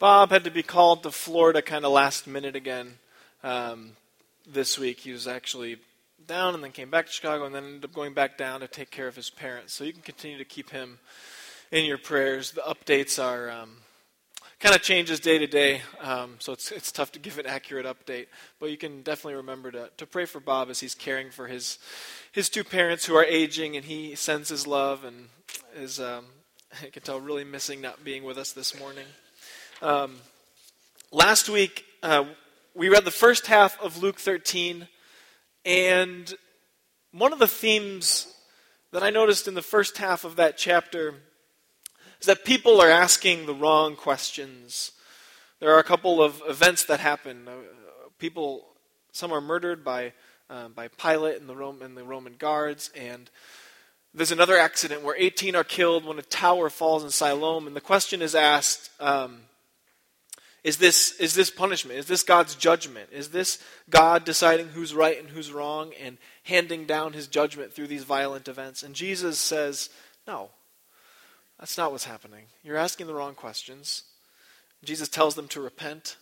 Bob had to be called to Florida kind of last minute again um, this week. He was actually down and then came back to Chicago and then ended up going back down to take care of his parents. So you can continue to keep him in your prayers. The updates are um, kind of changes day to day, um, so it's it's tough to give an accurate update. But you can definitely remember to to pray for Bob as he's caring for his his two parents who are aging, and he sends his love and is um, I can tell really missing not being with us this morning. Um, last week, uh, we read the first half of Luke 13, and one of the themes that I noticed in the first half of that chapter is that people are asking the wrong questions. There are a couple of events that happen. Uh, people, some are murdered by, uh, by Pilate and the, Rome, and the Roman guards, and there's another accident where 18 are killed when a tower falls in Siloam, and the question is asked um, is this, is this punishment? Is this God's judgment? Is this God deciding who's right and who's wrong and handing down his judgment through these violent events? And Jesus says, No, that's not what's happening. You're asking the wrong questions. Jesus tells them to repent.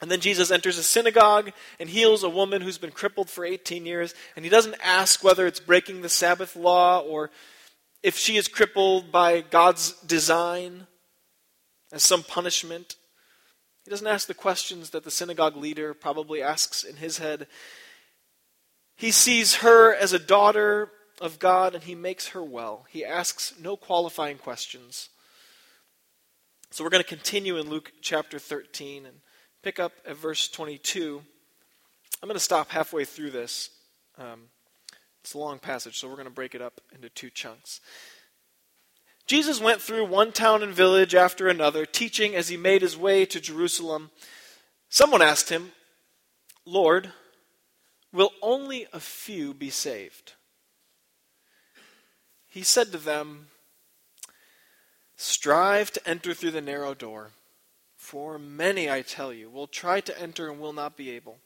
And then Jesus enters a synagogue and heals a woman who's been crippled for 18 years. And he doesn't ask whether it's breaking the Sabbath law or if she is crippled by God's design as some punishment. He doesn't ask the questions that the synagogue leader probably asks in his head. He sees her as a daughter of God and he makes her well. He asks no qualifying questions. So we're going to continue in Luke chapter 13 and pick up at verse 22. I'm going to stop halfway through this. Um, it's a long passage, so we're going to break it up into two chunks. Jesus went through one town and village after another, teaching as he made his way to Jerusalem. Someone asked him, Lord, will only a few be saved? He said to them, Strive to enter through the narrow door, for many, I tell you, will try to enter and will not be able.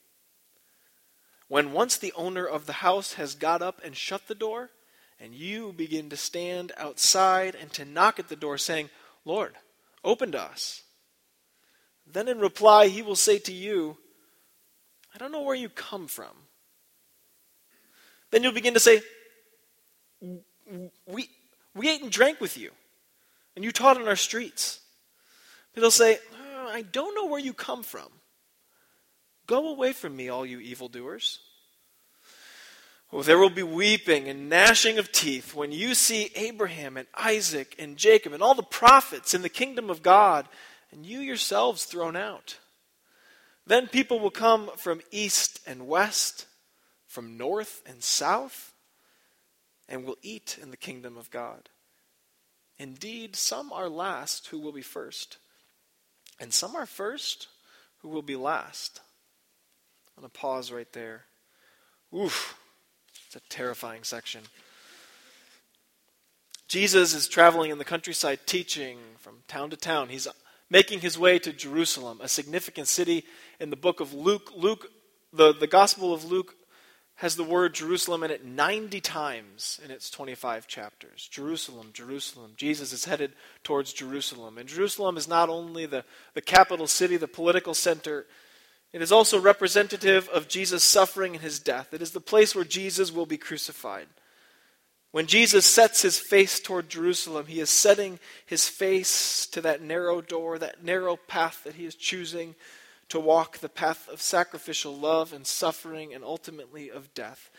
When once the owner of the house has got up and shut the door, and you begin to stand outside and to knock at the door, saying, Lord, open to us. Then in reply, he will say to you, I don't know where you come from. Then you'll begin to say, We, we ate and drank with you, and you taught in our streets. But he'll say, oh, I don't know where you come from. Go away from me, all you evildoers. Oh, there will be weeping and gnashing of teeth when you see Abraham and Isaac and Jacob and all the prophets in the kingdom of God, and you yourselves thrown out. Then people will come from east and west, from north and south, and will eat in the kingdom of God. Indeed, some are last who will be first, and some are first who will be last. I'm going to pause right there. Oof. It's a terrifying section. Jesus is traveling in the countryside teaching from town to town. He's making his way to Jerusalem, a significant city in the book of Luke. Luke, the, the Gospel of Luke has the word Jerusalem in it 90 times in its 25 chapters. Jerusalem, Jerusalem. Jesus is headed towards Jerusalem. And Jerusalem is not only the, the capital city, the political center, it is also representative of Jesus' suffering and his death. It is the place where Jesus will be crucified. When Jesus sets his face toward Jerusalem, he is setting his face to that narrow door, that narrow path that he is choosing to walk, the path of sacrificial love and suffering and ultimately of death.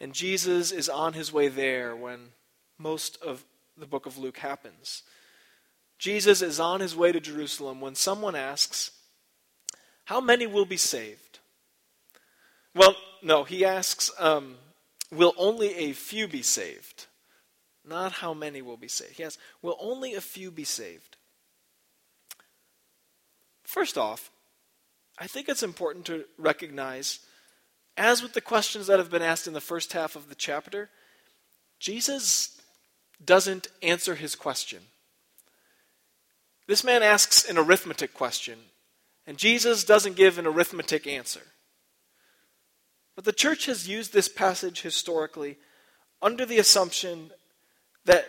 And Jesus is on his way there when most of the book of Luke happens. Jesus is on his way to Jerusalem when someone asks, how many will be saved? Well, no, he asks, um, Will only a few be saved? Not how many will be saved. He asks, Will only a few be saved? First off, I think it's important to recognize, as with the questions that have been asked in the first half of the chapter, Jesus doesn't answer his question. This man asks an arithmetic question and Jesus doesn't give an arithmetic answer. But the church has used this passage historically under the assumption that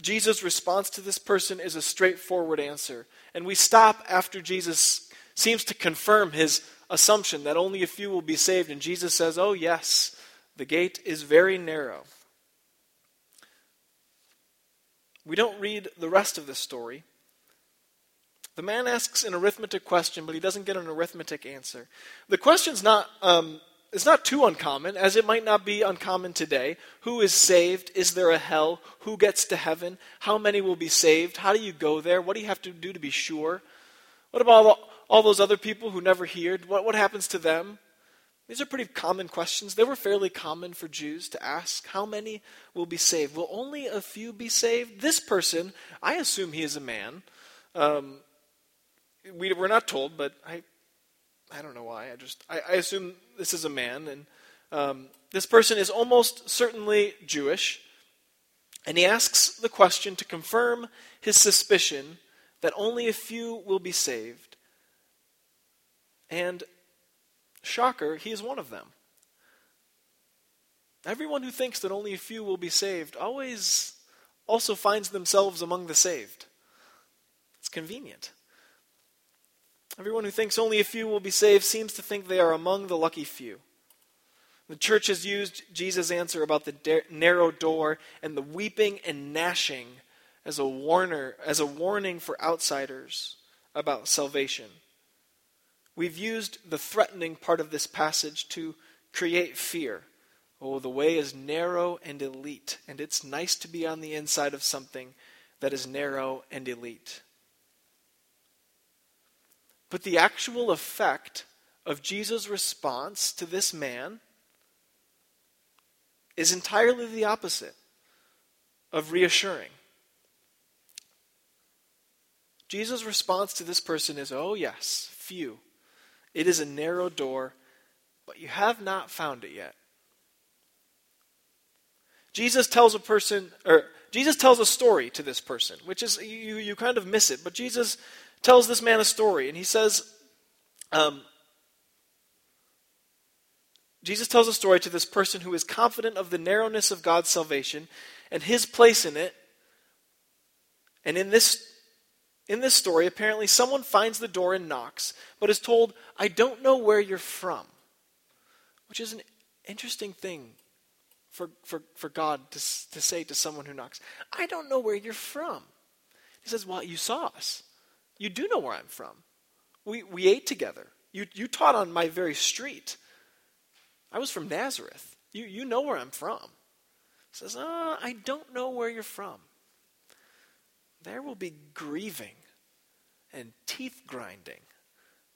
Jesus' response to this person is a straightforward answer. And we stop after Jesus seems to confirm his assumption that only a few will be saved. And Jesus says, Oh, yes, the gate is very narrow. We don't read the rest of the story. The man asks an arithmetic question, but he doesn't get an arithmetic answer. The question's not um, it's not too uncommon, as it might not be uncommon today. Who is saved? Is there a hell? Who gets to heaven? How many will be saved? How do you go there? What do you have to do to be sure? What about all, all those other people who never heard? What, what happens to them? These are pretty common questions. They were fairly common for Jews to ask. How many will be saved? Will only a few be saved? This person, I assume he is a man. Um, we, we're not told, but I I don't know why. I just I, I assume this is a man, and um, this person is almost certainly Jewish, and he asks the question to confirm his suspicion that only a few will be saved. And shocker, he is one of them. Everyone who thinks that only a few will be saved always also finds themselves among the saved. It's convenient. Everyone who thinks only a few will be saved seems to think they are among the lucky few. The church has used Jesus' answer about the narrow door and the weeping and gnashing as a warner, as a warning for outsiders about salvation. We've used the threatening part of this passage to create fear. Oh, the way is narrow and elite, and it's nice to be on the inside of something that is narrow and elite. But the actual effect of Jesus' response to this man is entirely the opposite of reassuring. Jesus' response to this person is, Oh, yes, few. It is a narrow door, but you have not found it yet. Jesus tells a person, or Jesus tells a story to this person, which is, you, you kind of miss it, but Jesus tells this man a story, and he says, um, Jesus tells a story to this person who is confident of the narrowness of God's salvation and his place in it. And in this, in this story, apparently someone finds the door and knocks, but is told, I don't know where you're from. Which is an interesting thing for, for, for God to, to say to someone who knocks. I don't know where you're from. He says, Well, you saw us. You do know where I'm from. We, we ate together. You, you taught on my very street. I was from Nazareth. You, you know where I'm from. Says, oh, I don't know where you're from. There will be grieving and teeth grinding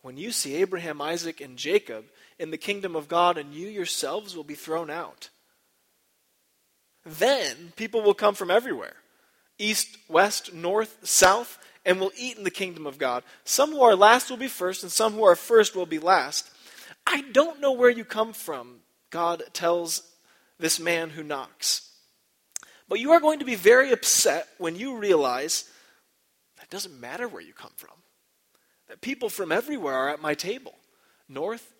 when you see Abraham, Isaac, and Jacob in the kingdom of God, and you yourselves will be thrown out. Then people will come from everywhere east, west, north, south and will eat in the kingdom of God. Some who are last will be first, and some who are first will be last. I don't know where you come from, God tells this man who knocks. But you are going to be very upset when you realize that doesn't matter where you come from. That people from everywhere are at my table north,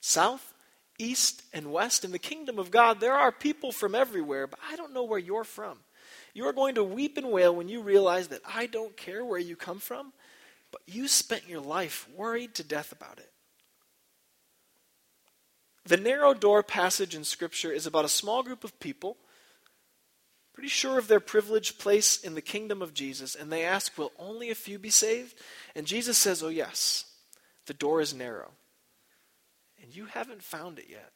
south, east, and west. In the kingdom of God, there are people from everywhere, but I don't know where you're from. You are going to weep and wail when you realize that I don't care where you come from, but you spent your life worried to death about it. The narrow door passage in Scripture is about a small group of people, pretty sure of their privileged place in the kingdom of Jesus, and they ask, Will only a few be saved? And Jesus says, Oh, yes, the door is narrow, and you haven't found it yet.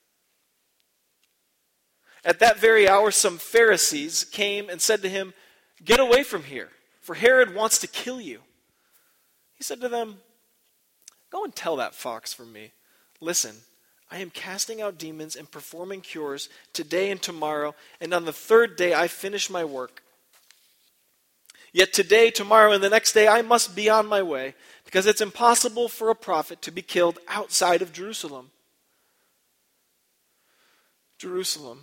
At that very hour, some Pharisees came and said to him, Get away from here, for Herod wants to kill you. He said to them, Go and tell that fox from me. Listen, I am casting out demons and performing cures today and tomorrow, and on the third day I finish my work. Yet today, tomorrow, and the next day I must be on my way, because it's impossible for a prophet to be killed outside of Jerusalem. Jerusalem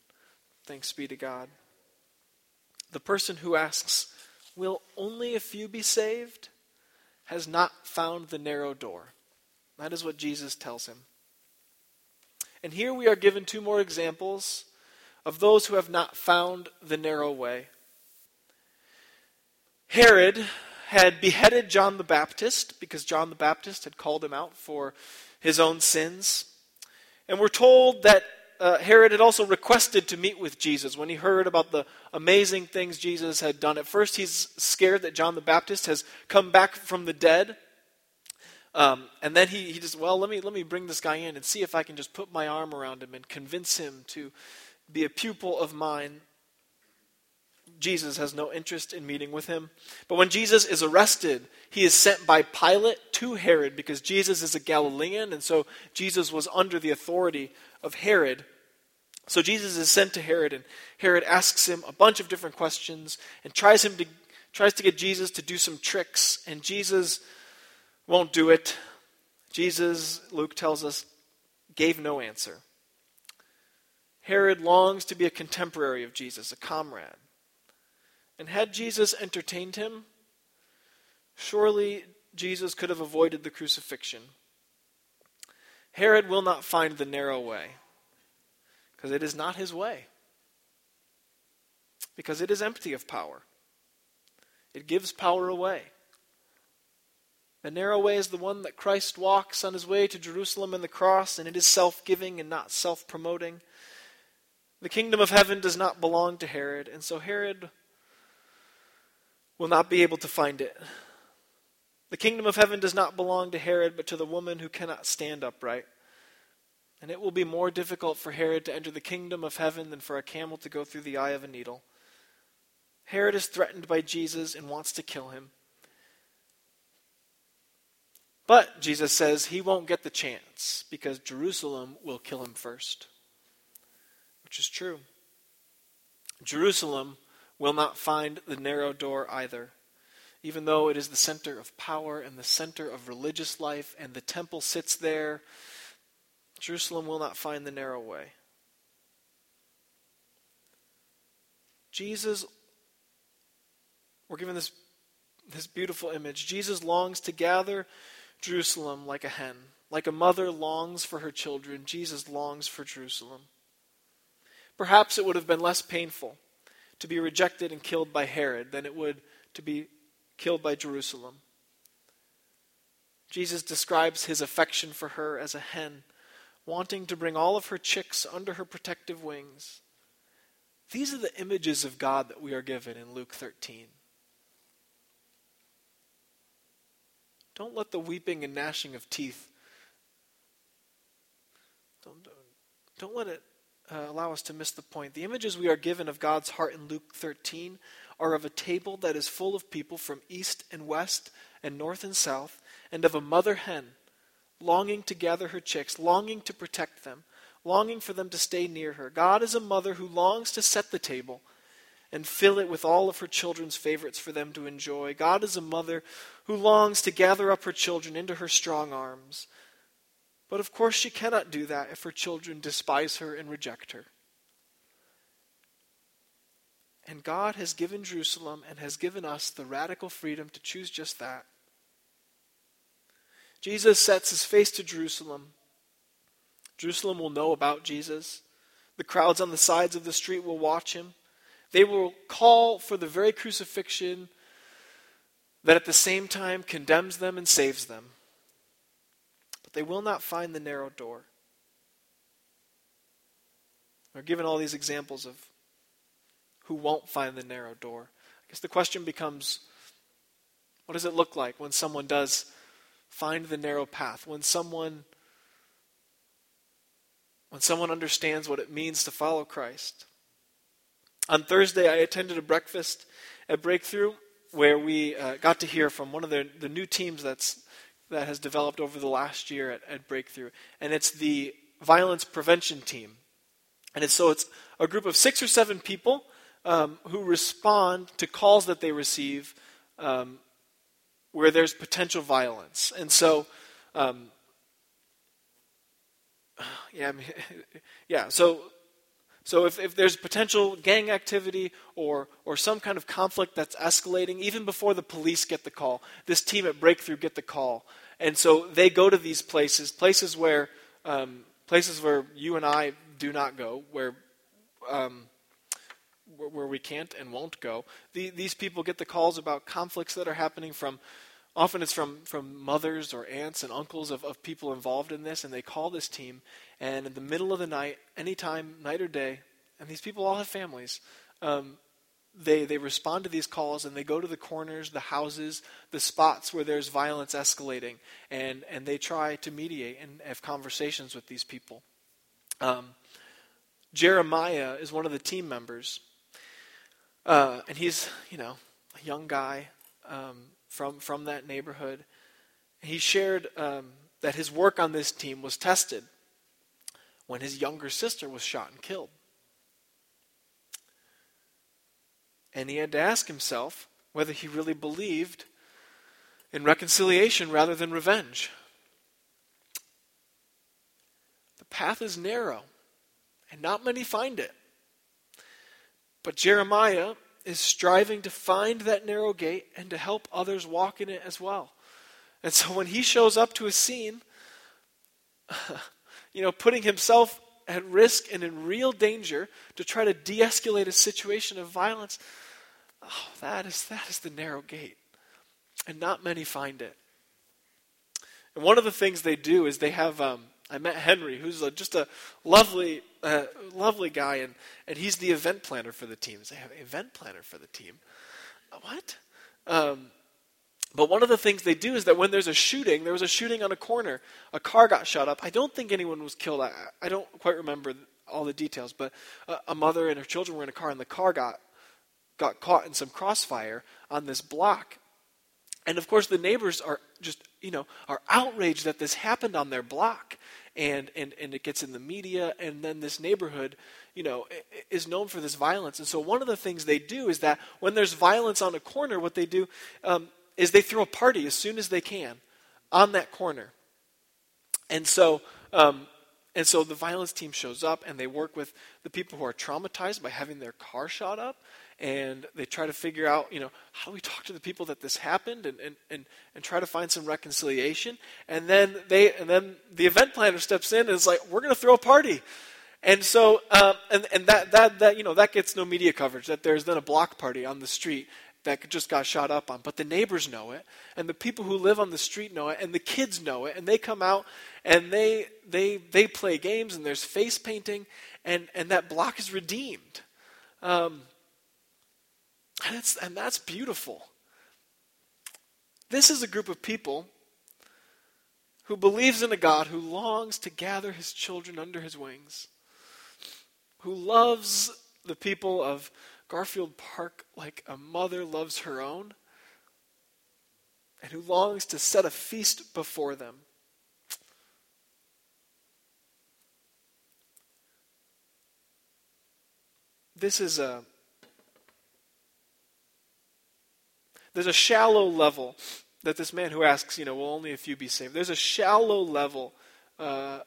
Thanks be to God. The person who asks, Will only a few be saved? has not found the narrow door. That is what Jesus tells him. And here we are given two more examples of those who have not found the narrow way. Herod had beheaded John the Baptist because John the Baptist had called him out for his own sins. And we're told that uh, Herod had also requested to meet with Jesus when he heard about the amazing things Jesus had done. At first, he's scared that John the Baptist has come back from the dead. Um, and then he, he just, well, let me, let me bring this guy in and see if I can just put my arm around him and convince him to be a pupil of mine. Jesus has no interest in meeting with him. But when Jesus is arrested, he is sent by Pilate to Herod because Jesus is a Galilean, and so Jesus was under the authority of Herod. So Jesus is sent to Herod, and Herod asks him a bunch of different questions and tries him to tries to get Jesus to do some tricks, and Jesus won't do it. Jesus, Luke tells us, gave no answer. Herod longs to be a contemporary of Jesus, a comrade. And had Jesus entertained him, surely Jesus could have avoided the crucifixion. Herod will not find the narrow way, because it is not his way, because it is empty of power. It gives power away. The narrow way is the one that Christ walks on his way to Jerusalem and the cross, and it is self giving and not self promoting. The kingdom of heaven does not belong to Herod, and so Herod will not be able to find it. The kingdom of heaven does not belong to Herod, but to the woman who cannot stand upright. And it will be more difficult for Herod to enter the kingdom of heaven than for a camel to go through the eye of a needle. Herod is threatened by Jesus and wants to kill him. But Jesus says he won't get the chance because Jerusalem will kill him first, which is true. Jerusalem will not find the narrow door either. Even though it is the center of power and the center of religious life, and the temple sits there, Jerusalem will not find the narrow way. Jesus, we're given this, this beautiful image. Jesus longs to gather Jerusalem like a hen. Like a mother longs for her children, Jesus longs for Jerusalem. Perhaps it would have been less painful to be rejected and killed by Herod than it would to be killed by Jerusalem. Jesus describes his affection for her as a hen, wanting to bring all of her chicks under her protective wings. These are the images of God that we are given in Luke 13. Don't let the weeping and gnashing of teeth, don't, don't, let it uh, allow us to miss the point. The images we are given of God's heart in Luke 13 are of a table that is full of people from east and west and north and south, and of a mother hen longing to gather her chicks, longing to protect them, longing for them to stay near her. God is a mother who longs to set the table and fill it with all of her children's favorites for them to enjoy. God is a mother who longs to gather up her children into her strong arms but of course, she cannot do that if her children despise her and reject her. And God has given Jerusalem and has given us the radical freedom to choose just that. Jesus sets his face to Jerusalem. Jerusalem will know about Jesus. The crowds on the sides of the street will watch him. They will call for the very crucifixion that at the same time condemns them and saves them but they will not find the narrow door. We're given all these examples of who won't find the narrow door. I guess the question becomes what does it look like when someone does find the narrow path? When someone when someone understands what it means to follow Christ. On Thursday, I attended a breakfast at Breakthrough where we uh, got to hear from one of the, the new teams that's that has developed over the last year at, at Breakthrough, and it's the violence prevention team. And it's, so it's a group of six or seven people um, who respond to calls that they receive um, where there's potential violence. And so, um, yeah, I mean, yeah. So, so if, if there's potential gang activity or or some kind of conflict that's escalating, even before the police get the call, this team at Breakthrough get the call, and so they go to these places, places where um, places where you and I do not go, where um, where we can't and won't go. The, these people get the calls about conflicts that are happening from, often it's from, from mothers or aunts and uncles of, of people involved in this, and they call this team, and in the middle of the night, anytime, night or day, and these people all have families, um, they, they respond to these calls and they go to the corners, the houses, the spots where there's violence escalating, and, and they try to mediate and have conversations with these people. Um, Jeremiah is one of the team members. Uh, and he's, you know, a young guy um, from, from that neighborhood. He shared um, that his work on this team was tested when his younger sister was shot and killed. And he had to ask himself whether he really believed in reconciliation rather than revenge. The path is narrow, and not many find it. But Jeremiah is striving to find that narrow gate and to help others walk in it as well. And so when he shows up to a scene, you know, putting himself at risk and in real danger to try to de escalate a situation of violence, oh, that, is, that is the narrow gate. And not many find it. And one of the things they do is they have, um, I met Henry, who's a, just a lovely uh, lovely guy, and, and he's the event planner for the team. They have an event planner for the team. Uh, what? Um, but one of the things they do is that when there's a shooting, there was a shooting on a corner, a car got shot up. I don't think anyone was killed. I, I don't quite remember all the details, but a, a mother and her children were in a car, and the car got got caught in some crossfire on this block. And of course, the neighbors are just, you know, are outraged that this happened on their block and, and, and it gets in the media, and then this neighborhood, you know, is known for this violence. And so one of the things they do is that when there's violence on a corner, what they do um, is they throw a party as soon as they can on that corner. And so, um, and so the violence team shows up and they work with the people who are traumatized by having their car shot up and they try to figure out, you know, how do we talk to the people that this happened and, and, and, and try to find some reconciliation. And then they and then the event planner steps in and is like, we're going to throw a party. And so, um, and, and that, that, that, you know, that gets no media coverage, that there's then a block party on the street that just got shot up on. But the neighbors know it, and the people who live on the street know it, and the kids know it, and they come out and they, they, they play games, and there's face painting, and, and that block is redeemed. Um, and, it's, and that's beautiful. This is a group of people who believes in a God who longs to gather his children under his wings, who loves the people of Garfield Park like a mother loves her own, and who longs to set a feast before them. This is a There's a shallow level that this man who asks, you know, will only a few be saved? There's a shallow level uh,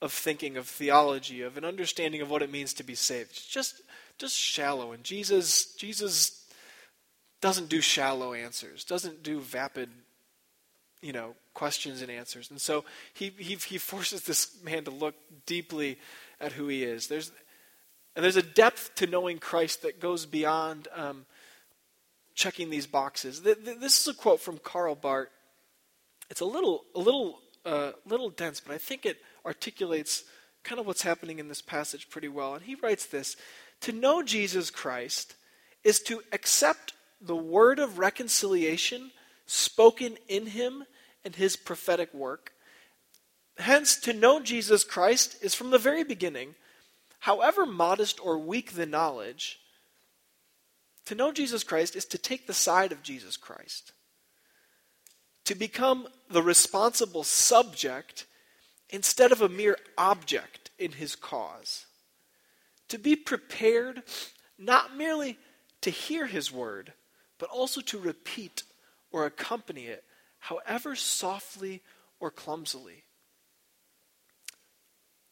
of thinking, of theology, of an understanding of what it means to be saved. Just, just shallow. And Jesus, Jesus doesn't do shallow answers, doesn't do vapid, you know, questions and answers. And so he, he, he forces this man to look deeply at who he is. There's, and there's a depth to knowing Christ that goes beyond um, checking these boxes. This is a quote from Karl Barth. It's a little, a little, uh, little dense, but I think it articulates kind of what's happening in this passage pretty well. And he writes this To know Jesus Christ is to accept the word of reconciliation spoken in him and his prophetic work. Hence, to know Jesus Christ is from the very beginning, however modest or weak the knowledge, to know Jesus Christ is to take the side of Jesus Christ, to become the responsible subject instead of a mere object in his cause, to be prepared not merely to hear his word, but also to repeat or accompany it, however softly or clumsily.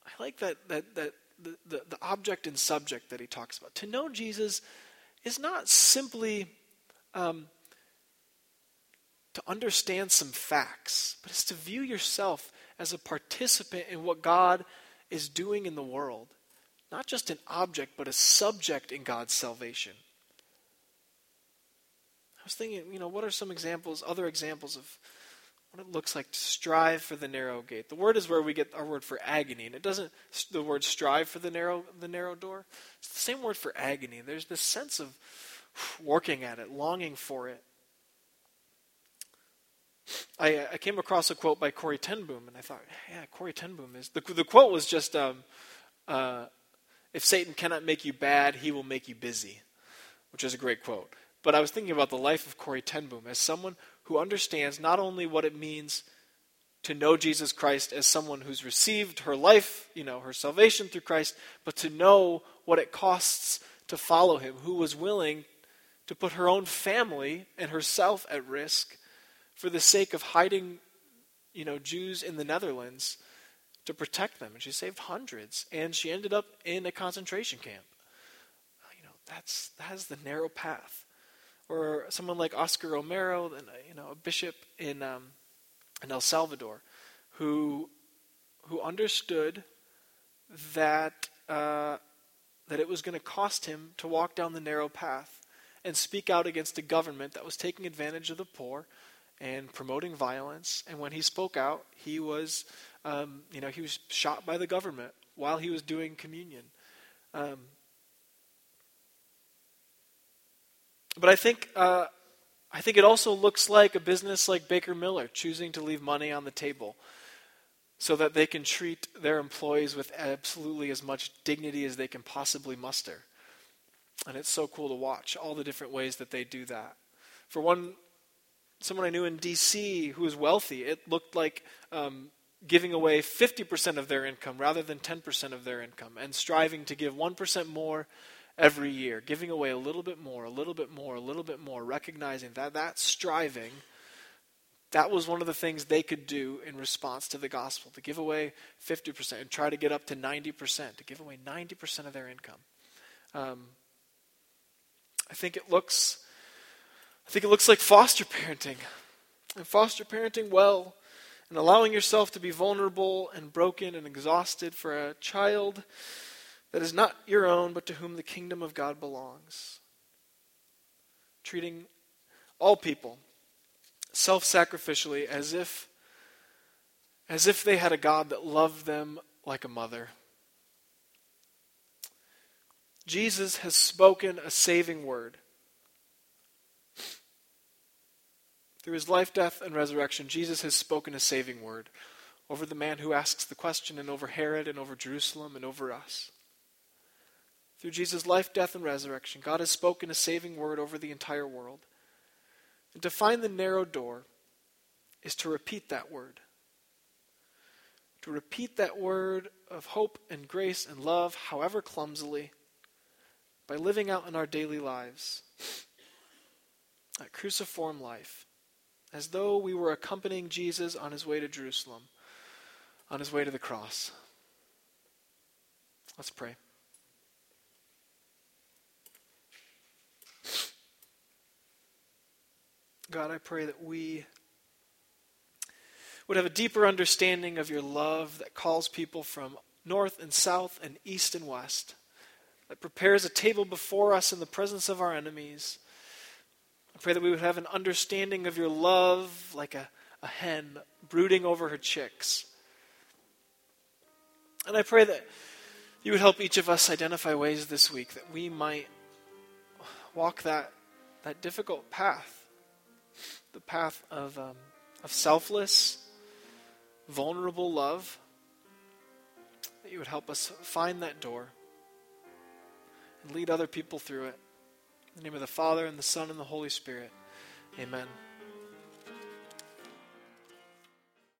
I like that, that, that the, the, the object and subject that he talks about. To know Jesus is not simply um, to understand some facts, but it's to view yourself as a participant in what God is doing in the world. Not just an object, but a subject in God's salvation. I was thinking, you know, what are some examples, other examples of what it looks like to strive for the narrow gate. The word is where we get our word for agony, and it doesn't the word strive for the narrow the narrow door. It's the same word for agony. There's this sense of working at it, longing for it. I, I came across a quote by Corrie ten Boom, and I thought, yeah, Corrie ten Boom is the the quote was just, um, uh, "If Satan cannot make you bad, he will make you busy," which is a great quote. But I was thinking about the life of Corrie ten Boom as someone who understands not only what it means to know Jesus Christ as someone who's received her life, you know, her salvation through Christ, but to know what it costs to follow him, who was willing to put her own family and herself at risk for the sake of hiding, you know, Jews in the Netherlands to protect them. And she saved hundreds, and she ended up in a concentration camp. You know, that's that's the narrow path or someone like Oscar Romero, you know, a bishop in um, in El Salvador, who who understood that uh, that it was going to cost him to walk down the narrow path and speak out against a government that was taking advantage of the poor and promoting violence. And when he spoke out, he was, um, you know, he was shot by the government while he was doing communion. Um, But I think, uh, I think it also looks like a business like Baker Miller choosing to leave money on the table so that they can treat their employees with absolutely as much dignity as they can possibly muster. And it's so cool to watch all the different ways that they do that. For one, someone I knew in D.C. who was wealthy, it looked like um, giving away 50% of their income rather than 10% of their income and striving to give 1% more every year, giving away a little bit more, a little bit more, a little bit more, recognizing that that striving, that was one of the things they could do in response to the gospel to give away 50% and try to get up to 90%, to give away 90% of their income. Um, I think it looks. I think it looks like foster parenting. And foster parenting well and allowing yourself to be vulnerable and broken and exhausted for a child that is not your own, but to whom the kingdom of God belongs. Treating all people self sacrificially as if as if they had a God that loved them like a mother. Jesus has spoken a saving word. Through his life, death, and resurrection, Jesus has spoken a saving word over the man who asks the question, and over Herod, and over Jerusalem, and over us. Through Jesus' life, death, and resurrection, God has spoken a saving word over the entire world. And to find the narrow door is to repeat that word. To repeat that word of hope and grace and love, however clumsily, by living out in our daily lives that cruciform life, as though we were accompanying Jesus on his way to Jerusalem, on his way to the cross. Let's pray. God, I pray that we would have a deeper understanding of your love that calls people from north and south and east and west, that prepares a table before us in the presence of our enemies. I pray that we would have an understanding of your love like a, a hen brooding over her chicks. And I pray that you would help each of us identify ways this week that we might walk that, that difficult path the path of, um, of selfless, vulnerable love, that you would help us find that door and lead other people through it. In the name of the Father, and the Son, and the Holy Spirit. Amen.